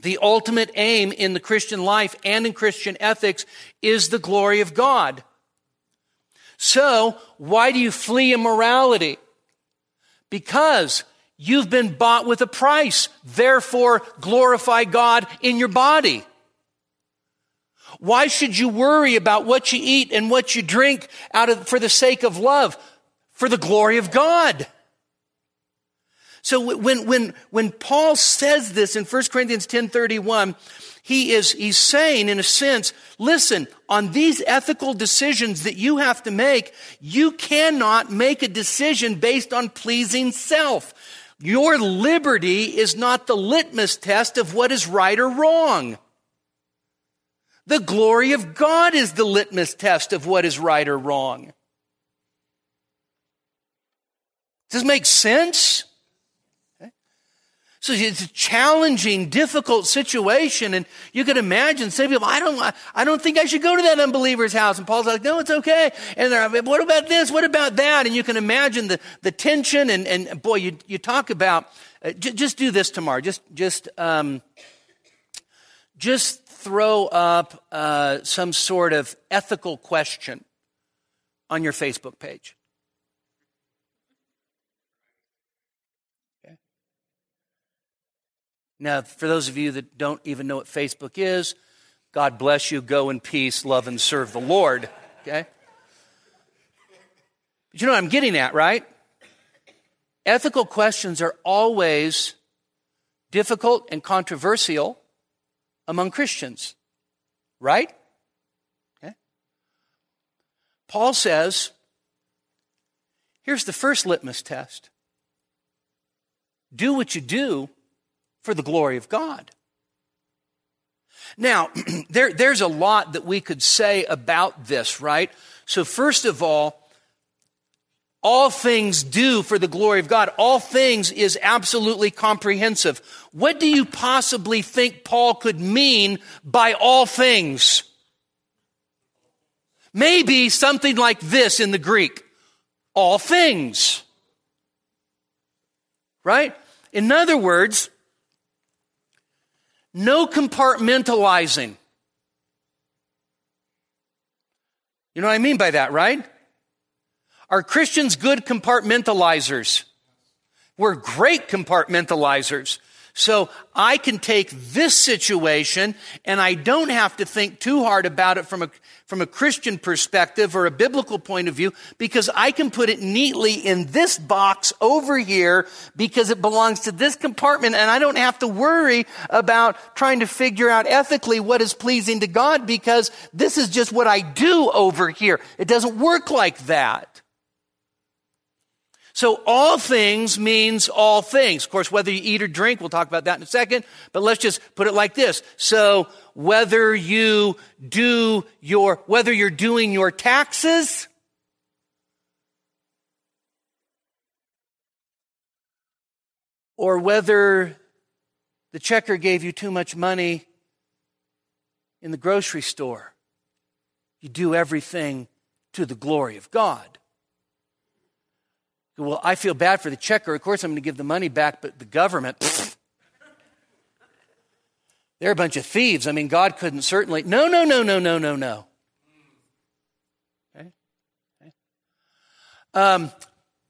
the ultimate aim in the Christian life and in Christian ethics is the glory of God. So, why do you flee immorality? Because you've been bought with a price. Therefore, glorify God in your body. Why should you worry about what you eat and what you drink out of, for the sake of love? For the glory of God. So when, when, when Paul says this in 1 Corinthians 10:31, he is, he's saying in a sense, listen, on these ethical decisions that you have to make, you cannot make a decision based on pleasing self. Your liberty is not the litmus test of what is right or wrong. The glory of God is the litmus test of what is right or wrong. Does this make sense? So it's a challenging, difficult situation. And you could imagine some people, I don't, I don't think I should go to that unbeliever's house. And Paul's like, no, it's okay. And they're like, what about this? What about that? And you can imagine the, the tension. And, and boy, you, you talk about, uh, j- just do this tomorrow. Just, just, um, just throw up uh, some sort of ethical question on your Facebook page. Now, for those of you that don't even know what Facebook is, God bless you. Go in peace, love, and serve the Lord. Okay? But you know what I'm getting at, right? Ethical questions are always difficult and controversial among Christians, right? Okay? Paul says here's the first litmus test do what you do for the glory of God. Now, there, there's a lot that we could say about this, right? So, first of all, all things do for the glory of God. All things is absolutely comprehensive. What do you possibly think Paul could mean by all things? Maybe something like this in the Greek. All things. Right? In other words, no compartmentalizing. You know what I mean by that, right? Are Christians good compartmentalizers? We're great compartmentalizers. So I can take this situation and I don't have to think too hard about it from a, from a Christian perspective or a biblical point of view because I can put it neatly in this box over here because it belongs to this compartment and I don't have to worry about trying to figure out ethically what is pleasing to God because this is just what I do over here. It doesn't work like that. So all things means all things. Of course, whether you eat or drink, we'll talk about that in a second, but let's just put it like this. So whether you do your, whether you're doing your taxes, or whether the checker gave you too much money in the grocery store, you do everything to the glory of God. Well, I feel bad for the checker. Of course, I'm going to give the money back, but the government, pfft, they're a bunch of thieves. I mean, God couldn't certainly. No, no, no, no, no, no, no. Okay? okay. Um,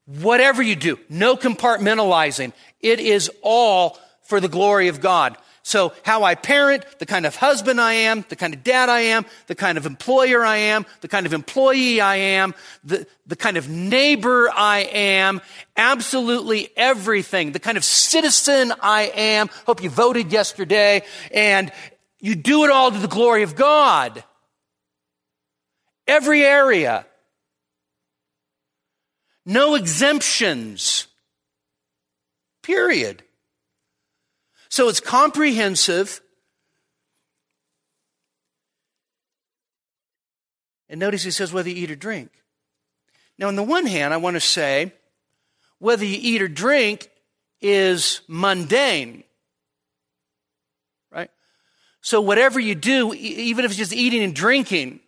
whatever you do, no compartmentalizing. It is all for the glory of God. So how I parent, the kind of husband I am, the kind of dad I am, the kind of employer I am, the kind of employee I am, the, the kind of neighbor I am, absolutely everything, the kind of citizen I am. Hope you voted yesterday and you do it all to the glory of God. Every area. No exemptions. Period. So it's comprehensive. And notice he says whether you eat or drink. Now, on the one hand, I want to say whether you eat or drink is mundane. Right? So, whatever you do, even if it's just eating and drinking,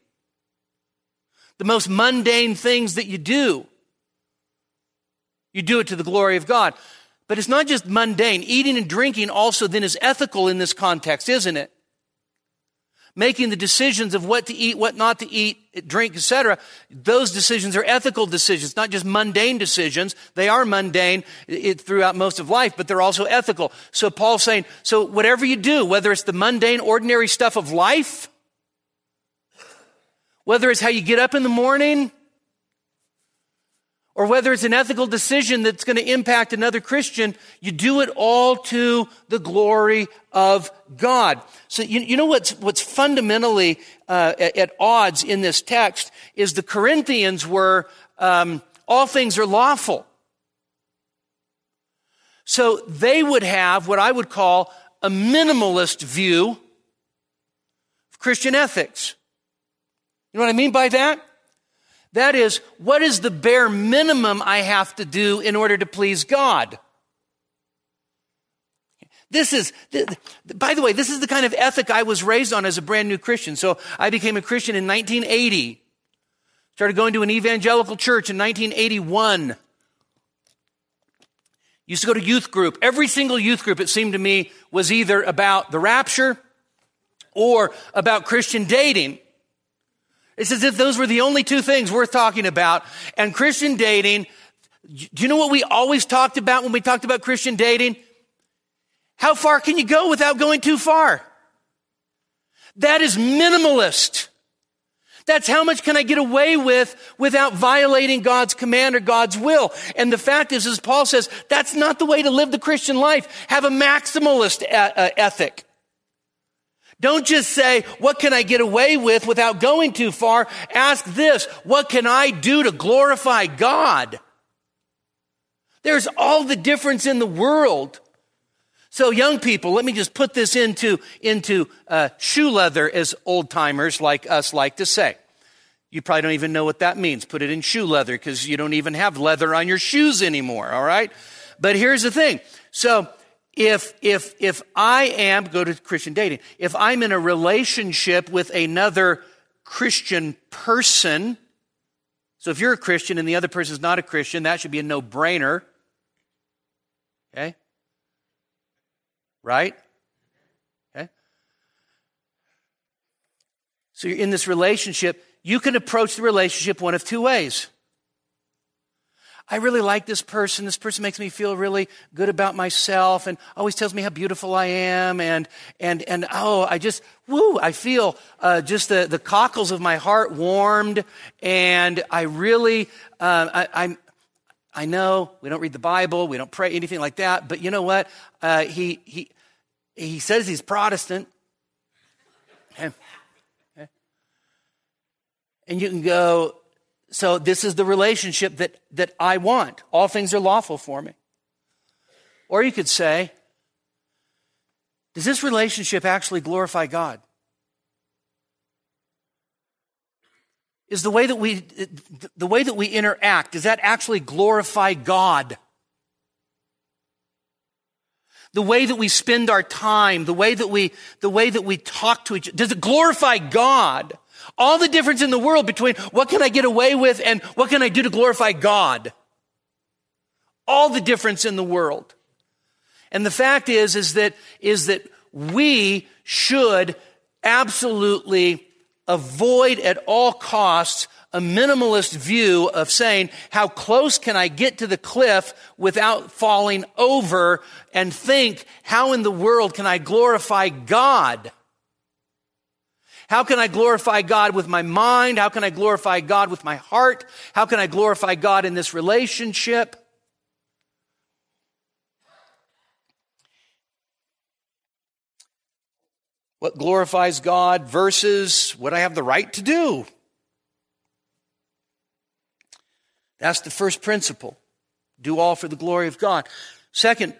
the most mundane things that you do, you do it to the glory of God. But it's not just mundane. Eating and drinking also then is ethical in this context, isn't it? Making the decisions of what to eat, what not to eat, drink, etc. Those decisions are ethical decisions, not just mundane decisions. They are mundane eh, throughout most of life, but they're also ethical. So Paul's saying, so whatever you do, whether it's the mundane, ordinary stuff of life, whether it's how you get up in the morning, or whether it's an ethical decision that's going to impact another Christian, you do it all to the glory of God. So you, you know what's, what's fundamentally uh, at, at, odds in this text is the Corinthians were, um, all things are lawful. So they would have what I would call a minimalist view of Christian ethics. You know what I mean by that? That is, what is the bare minimum I have to do in order to please God? This is, by the way, this is the kind of ethic I was raised on as a brand new Christian. So I became a Christian in 1980. Started going to an evangelical church in 1981. Used to go to youth group. Every single youth group, it seemed to me, was either about the rapture or about Christian dating. It's as if those were the only two things worth talking about. And Christian dating, do you know what we always talked about when we talked about Christian dating? How far can you go without going too far? That is minimalist. That's how much can I get away with without violating God's command or God's will. And the fact is, as Paul says, that's not the way to live the Christian life. Have a maximalist uh, ethic. Don't just say, what can I get away with without going too far? Ask this, what can I do to glorify God? There's all the difference in the world. So young people, let me just put this into, into uh, shoe leather as old timers like us like to say. You probably don't even know what that means. Put it in shoe leather because you don't even have leather on your shoes anymore, all right? But here's the thing. So if, if, if I am, go to Christian dating, if I'm in a relationship with another Christian person, so if you're a Christian and the other person is not a Christian, that should be a no brainer. Okay? Right? Okay? So you're in this relationship. You can approach the relationship one of two ways. I really like this person. This person makes me feel really good about myself and always tells me how beautiful I am. And, and, and oh, I just, woo, I feel uh, just the, the cockles of my heart warmed. And I really, uh, I, I'm, I know we don't read the Bible, we don't pray, anything like that. But you know what? Uh, he, he, he says he's Protestant. And you can go, so this is the relationship that, that I want. All things are lawful for me. Or you could say, does this relationship actually glorify God? Is the way that we, the way that we interact, does that actually glorify God? The way that we spend our time, the way that we, the way that we talk to each other, does it glorify God? All the difference in the world between what can I get away with and what can I do to glorify God? All the difference in the world. And the fact is, is that, is that we should absolutely avoid at all costs a minimalist view of saying, how close can I get to the cliff without falling over and think, how in the world can I glorify God? How can I glorify God with my mind? How can I glorify God with my heart? How can I glorify God in this relationship? what glorifies God versus what I have the right to do. That's the first principle. Do all for the glory of God. Second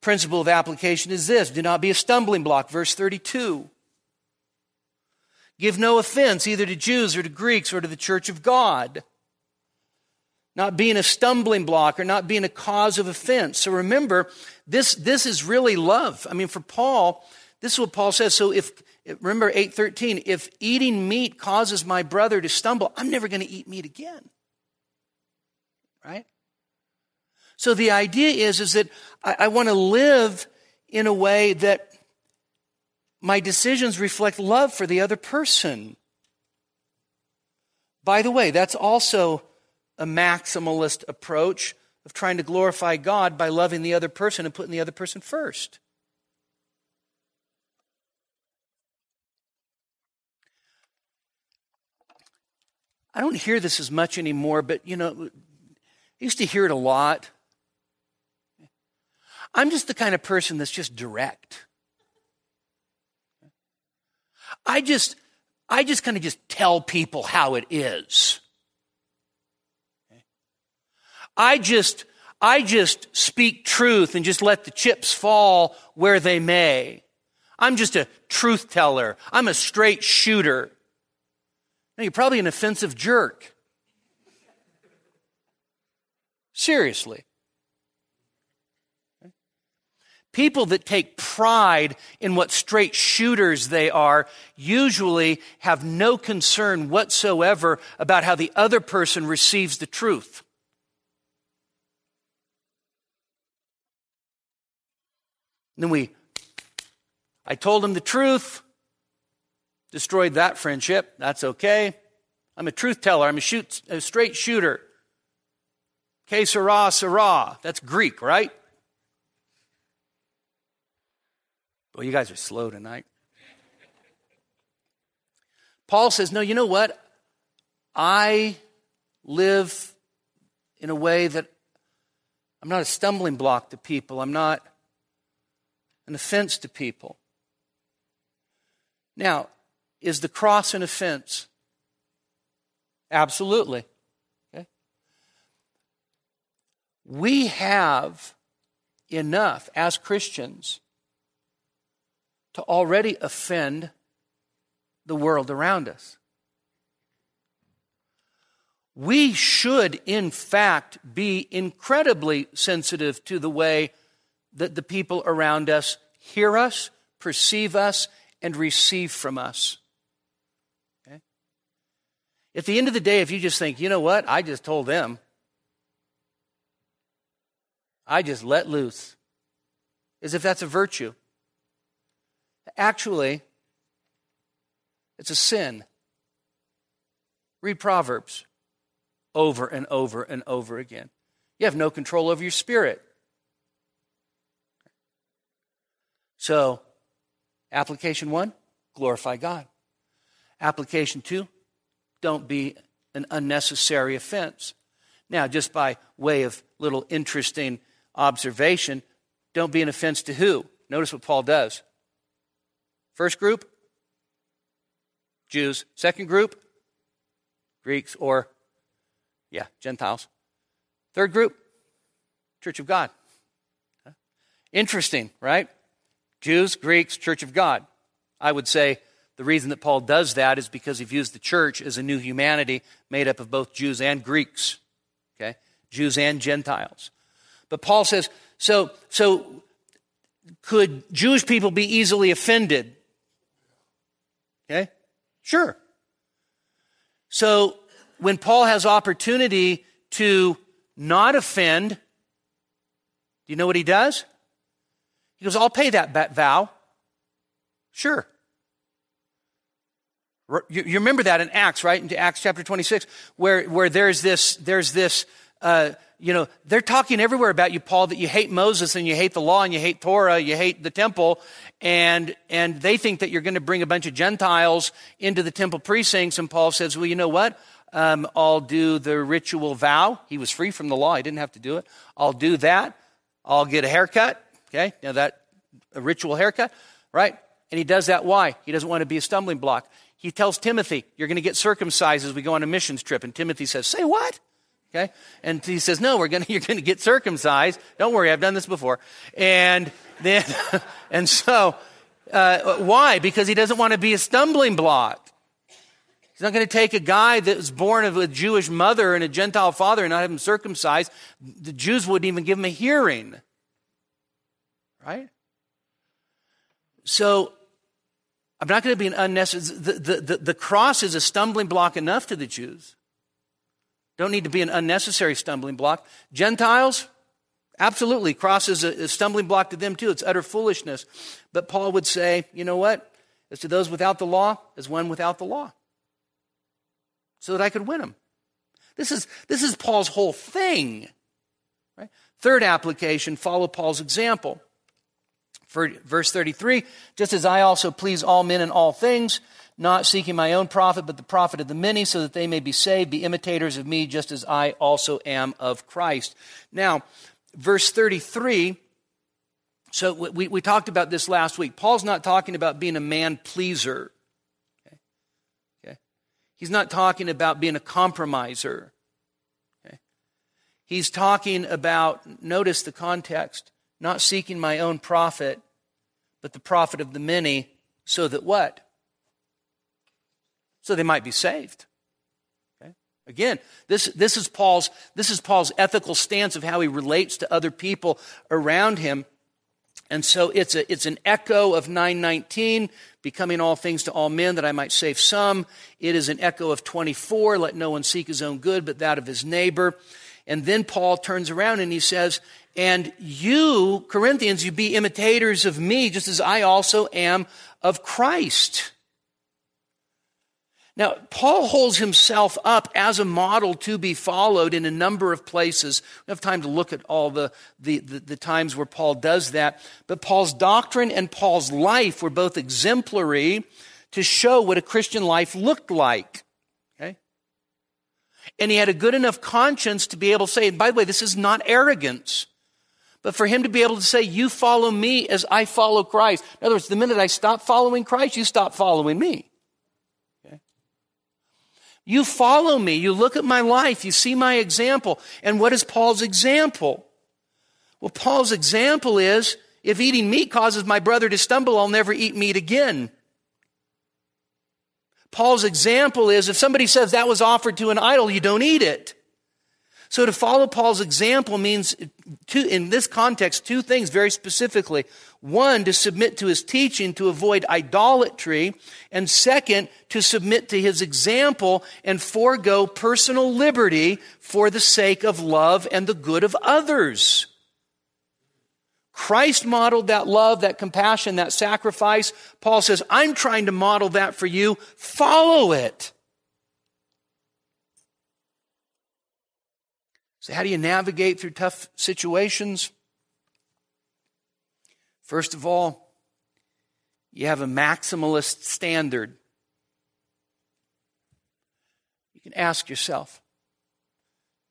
principle of application is this do not be a stumbling block. Verse 32. Give no offense either to Jews or to Greeks or to the church of God. Not being a stumbling block or not being a cause of offense. So remember, this, this is really love. I mean, for Paul, this is what Paul says. So if, remember 813, if eating meat causes my brother to stumble, I'm never going to eat meat again. Right? So the idea is, is that I, I want to live in a way that my decisions reflect love for the other person. By the way, that's also a maximalist approach of trying to glorify God by loving the other person and putting the other person first. I don't hear this as much anymore, but you know, I used to hear it a lot. I'm just the kind of person that's just direct. I just, I just kind of just tell people how it is. I just, I just speak truth and just let the chips fall where they may. I'm just a truth teller. I'm a straight shooter. Now, you're probably an offensive jerk. Seriously. People that take pride in what straight shooters they are usually have no concern whatsoever about how the other person receives the truth. And then we, I told him the truth destroyed that friendship. That's okay. I'm a truth teller. I'm a, shoot, a straight shooter. Que sera, sera. That's Greek, right? Well, you guys are slow tonight. Paul says, No, you know what? I live in a way that I'm not a stumbling block to people. I'm not an offense to people. Now, is the cross an offense? Absolutely. Okay? We have enough as Christians to already offend the world around us. We should, in fact, be incredibly sensitive to the way that the people around us hear us, perceive us, and receive from us. At the end of the day, if you just think, you know what, I just told them, I just let loose, as if that's a virtue. Actually, it's a sin. Read Proverbs over and over and over again. You have no control over your spirit. So, application one, glorify God. Application two, don't be an unnecessary offense. Now, just by way of little interesting observation, don't be an offense to who? Notice what Paul does. First group, Jews. Second group, Greeks, or, yeah, Gentiles. Third group, Church of God. Interesting, right? Jews, Greeks, Church of God. I would say the reason that Paul does that is because he views the church as a new humanity made up of both Jews and Greeks, okay? Jews and Gentiles. But Paul says, so, so could Jewish people be easily offended? Okay? Sure. So when Paul has opportunity to not offend, do you know what he does? He goes, I'll pay that bet vow. Sure. You, remember that in Acts, right? In Acts chapter 26, where, where there's this, there's this, uh, you know, they're talking everywhere about you, Paul, that you hate Moses and you hate the law and you hate Torah, you hate the temple, and, and they think that you're going to bring a bunch of Gentiles into the temple precincts. And Paul says, well, you know what? Um, I'll do the ritual vow. He was free from the law. He didn't have to do it. I'll do that. I'll get a haircut. Okay. Now that, a ritual haircut, right? And he does that. Why? He doesn't want to be a stumbling block. He tells Timothy, you're going to get circumcised as we go on a missions trip. And Timothy says, say what? Okay. And he says, no, we're to, you're going to get circumcised. Don't worry. I've done this before. And then, and so, uh, why? Because he doesn't want to be a stumbling block. He's not going to take a guy that was born of a Jewish mother and a Gentile father and not have him circumcised. The Jews wouldn't even give him a hearing. Right? So, I'm not going to be an unnecessary. The, the, the, the cross is a stumbling block enough to the Jews. Don't need to be an unnecessary stumbling block. Gentiles, absolutely, cross is a, a stumbling block to them too. It's utter foolishness. But Paul would say, you know what? As to those without the law, as one without the law so that I could win them. This is, this is Paul's whole thing. Right? Third application follow Paul's example. For verse 33 just as I also please all men in all things, not seeking my own profit, but the profit of the many, so that they may be saved, be imitators of me, just as I also am of Christ. Now, verse 33. So we, we talked about this last week. Paul's not talking about being a man pleaser. Okay, He's not talking about being a compromiser. Okay? He's talking about, notice the context, not seeking my own profit, but the profit of the many, so that what? So they might be saved. Okay? Again, this, this, is Paul's, this is Paul's ethical stance of how he relates to other people around him. And so it's, a, it's an echo of 919, becoming all things to all men that I might save some. It is an echo of 24, let no one seek his own good, but that of his neighbor. And then Paul turns around and he says, and you, Corinthians, you be imitators of me, just as I also am of Christ. Now, Paul holds himself up as a model to be followed in a number of places. We have time to look at all the, the, the, the, times where Paul does that. But Paul's doctrine and Paul's life were both exemplary to show what a Christian life looked like. Okay? And he had a good enough conscience to be able to say, and by the way, this is not arrogance. But for him to be able to say, you follow me as I follow Christ. In other words, the minute I stop following Christ, you stop following me. You follow me. You look at my life. You see my example. And what is Paul's example? Well, Paul's example is if eating meat causes my brother to stumble, I'll never eat meat again. Paul's example is if somebody says that was offered to an idol, you don't eat it. So to follow Paul's example means, two, in this context, two things very specifically. One, to submit to his teaching to avoid idolatry. And second, to submit to his example and forego personal liberty for the sake of love and the good of others. Christ modeled that love, that compassion, that sacrifice. Paul says, I'm trying to model that for you. Follow it. So, how do you navigate through tough situations? First of all, you have a maximalist standard. You can ask yourself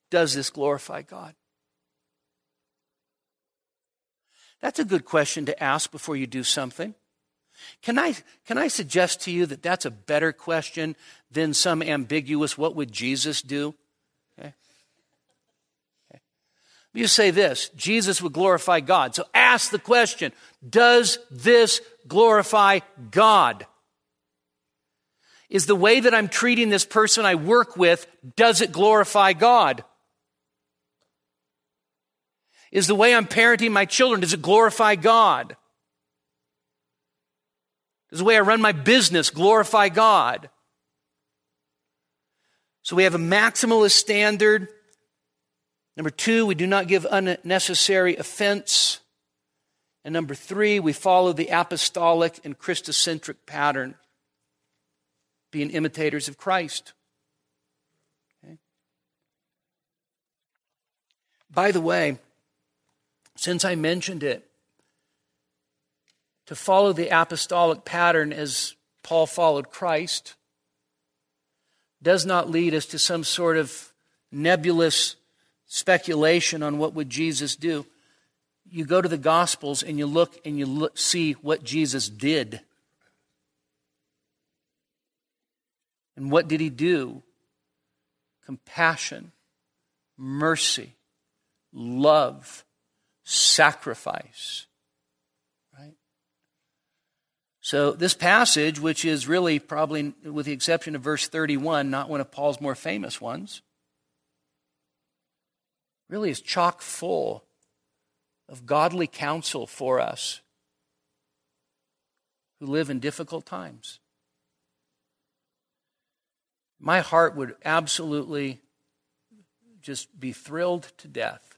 Does this glorify God? That's a good question to ask before you do something. Can I, can I suggest to you that that's a better question than some ambiguous, what would Jesus do? Okay. okay. You say this Jesus would glorify God. So ask the question Does this glorify God? Is the way that I'm treating this person I work with, does it glorify God? Is the way I'm parenting my children, does it glorify God? Does the way I run my business glorify God? So we have a maximalist standard. Number two, we do not give unnecessary offense. And number three, we follow the apostolic and Christocentric pattern, being imitators of Christ. Okay? By the way, since I mentioned it, to follow the apostolic pattern as Paul followed Christ does not lead us to some sort of nebulous speculation on what would Jesus do. You go to the Gospels and you look and you look, see what Jesus did. And what did he do? Compassion, mercy, love, sacrifice. Right? So, this passage, which is really probably, with the exception of verse 31, not one of Paul's more famous ones, really is chock full of godly counsel for us who live in difficult times. My heart would absolutely just be thrilled to death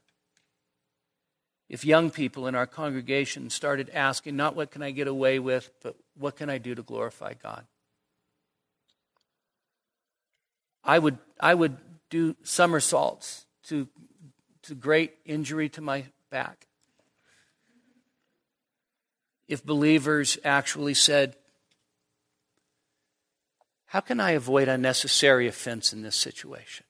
if young people in our congregation started asking, not what can I get away with, but what can I do to glorify God? I would, I would do somersaults to, to great injury to my back. If believers actually said, How can I avoid unnecessary offense in this situation?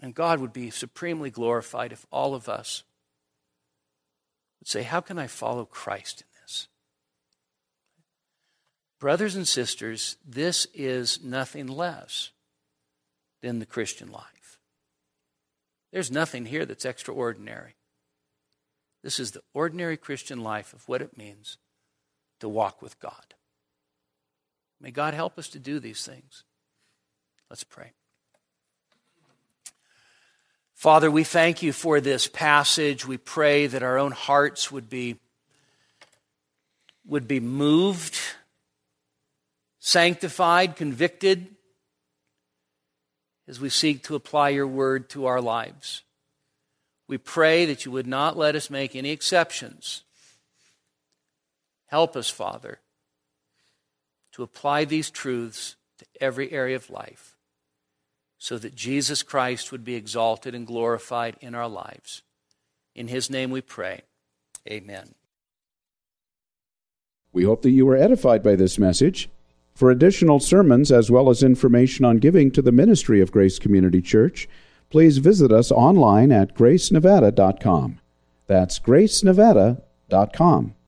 And God would be supremely glorified if all of us would say, How can I follow Christ in this? Brothers and sisters, this is nothing less than the Christian life. There's nothing here that's extraordinary. This is the ordinary Christian life of what it means to walk with God. May God help us to do these things. Let's pray. Father, we thank you for this passage. We pray that our own hearts would be, would be moved, sanctified, convicted as we seek to apply your word to our lives. We pray that you would not let us make any exceptions. Help us, Father, to apply these truths to every area of life so that Jesus Christ would be exalted and glorified in our lives. In his name we pray. Amen. We hope that you were edified by this message. For additional sermons as well as information on giving to the ministry of Grace Community Church, please visit us online at gracenevada.com. That's gracenevada.com.